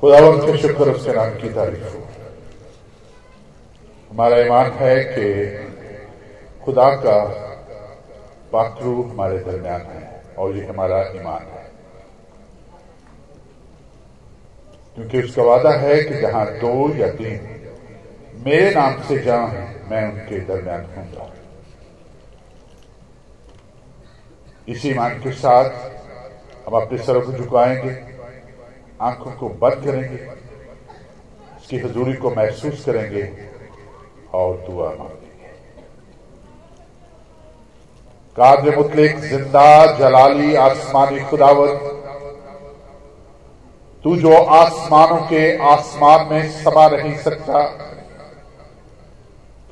खुदावन के शुक्र उसके नाम की तारीफ़ हो। हमारा ईमान है कि खुदा का पाखरू हमारे दरमियान है और ये हमारा ईमान है। क्योंकि उसका वादा है कि जहाँ दो या तीन मेरे नाम से जहाँ मैं उनके दरमियान हूँगा इसी ईमान के साथ हम अपने सरों को झुकाएँगे आँखों को बंद करेंगे, उसकी हजूरी को महसूस करेंगे और दुआ मांगेंगे। काद्र मुतलिक, ज़िंदा जलाली, आसमानी खुदावत, तू जो आसमानों के आसमान में समा नहीं सकता,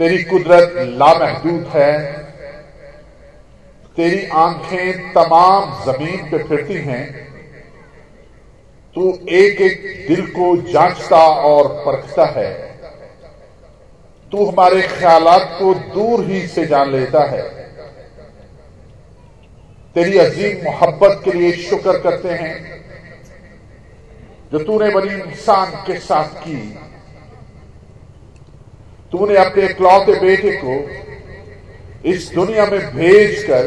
तेरी कुदरत लामहदूद है, तेरी आँखें तमाम ज़मीन पे फिरती हैं तू एक एक दिल को जांचता और परखता है। तू हमारे ख्यालात को दूर ही से जान लेता है। तेरी अजीम मोहब्बत के लिए शुक्र करते हैं, जो तूने बनी इंसान के साथ की। तूने अपने इकलौते बेटे को इस दुनिया में भेजकर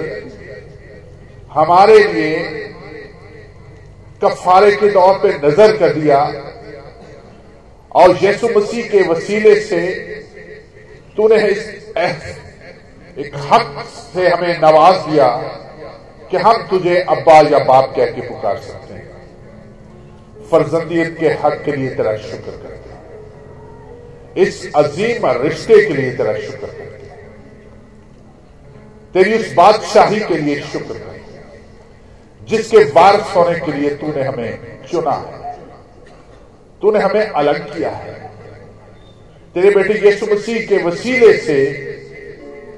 हमारे लिए कफारे के तौर पे नज़र कर दिया। और यीशु मसीह के वसीले से तूने इस एक हक से हमें नवाज़ दिया कि हम तुझे अब्बा या बाप कह के पुकार सकते हैं। फर्जंदियत के हक के लिए तेरा शुक्र करते हैं। इस अजीम रिश्ते के लिए तेरा शुक्र करते हैं। तेरी उस बादशाही के लिए शुक्र करते हैं। जिसके वारस होने के लिए तूने हमें चुना है। तूने हमें अलग किया है। तेरे बेटे यीशु मसीह के वसीले से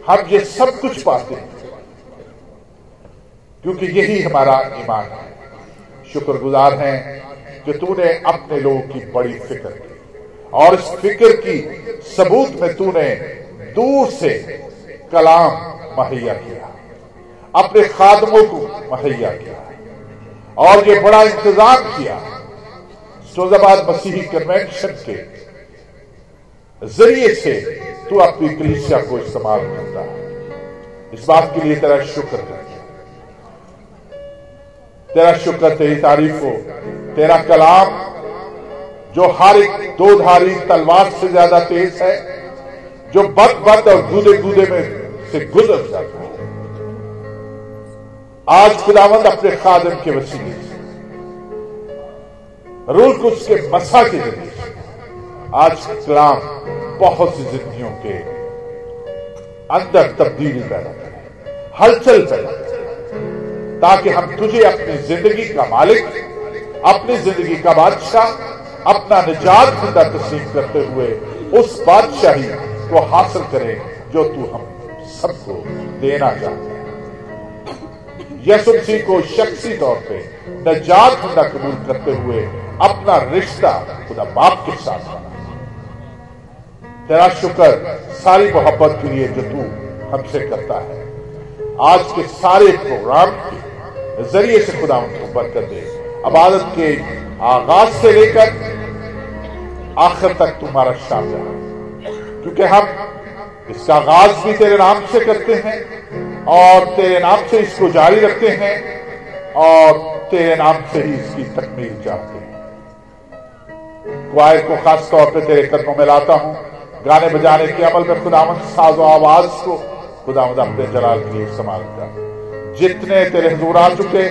हम ये सब कुछ पाते हैं, क्योंकि यही हमारा ईमान है। शुक्रगुजार हैं कि तूने अपने लोगों की बड़ी फ़िक्र की, और इस फ़िक्र की सबूत में तूने दूर से कलाम मुहैया किया। अपने खादमों को मुहैया किया। और ये बड़ा इंतज़ाम किया। सोजाबाद मसीही कन्वेंशन के ज़रिए से तू अपनी कलिसिया को इस्तेमाल करता है। इस बात के लिए तेरा शुक्र कर तेरा शुक्र, तेरी तारीफ़ हो। तेरा कलाम, जो हर एक दो धारी तलवार से ज़्यादा तेज है, जो बद बद और गूदे गूदे में से गुजर जाता है। आज खुदावंद अपने खादम के वसीले रूल कुछ के मसा के ज़रिए आज कलाम बहुत सी जिंदगियों के अंदर तब्दीली पैदा करे, हलचल पैदा करे, ताकि हम तुझे अपनी ज़िंदगी का मालिक, अपनी ज़िंदगी का बादशाह, अपना निजात खुदा तस्लीम करते हुए उस बादशाही को हासिल करें जो तू हम सबको देना चाहता है यसु मसीह को शख्सी तौर पे नजात खुदा कबूल करते हुए अपना रिश्ता खुदा बाप के साथ बना। तेरा शुक्र सारी मोहब्बत के लिए जो तू हमसे करता है, आज के सारे प्रोग्राम के ज़रिए से खुदा उनको बरकत दे। अबादत के आगाज़ से लेकर आखिर तक तुम्हारा शामिल क्योंकि हम इसका आगाज़ भी तेरे नाम से करते हैं और तेरे नाम से इसको जारी रखते हैं और तेरे नाम से ही इसकी तकमील चाहते हैं। क्वायर को खास तौर पे तेरे कदमों में लाता हूँ। गाने बजाने के अमल में खुदामद साजो आवाज़ को खुदामद अपने जलाल के लिए इस्तेमाल कर। जितने तेरे हजूर आ चुके,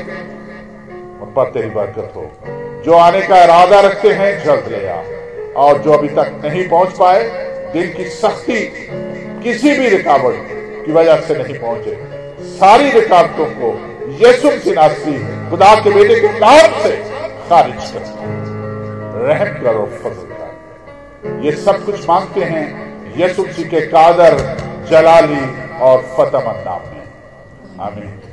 उन पर तेरी बरकत हो। जो आने का इरादा रखते हैं, जल्द ले आ। और जो अभी तक नहीं पहुँच पाए दिल की सख्ती किसी भी रुकावट की वजह से नहीं पहुँचे। सारी रुकावटों को यीशु नासी खुदा के बेटे के नाम से खारिज कर रहम करो, फजल ये सब कुछ मांगते हैं यीशु के कादर, जलाली और फतमन नाम में। आमीन।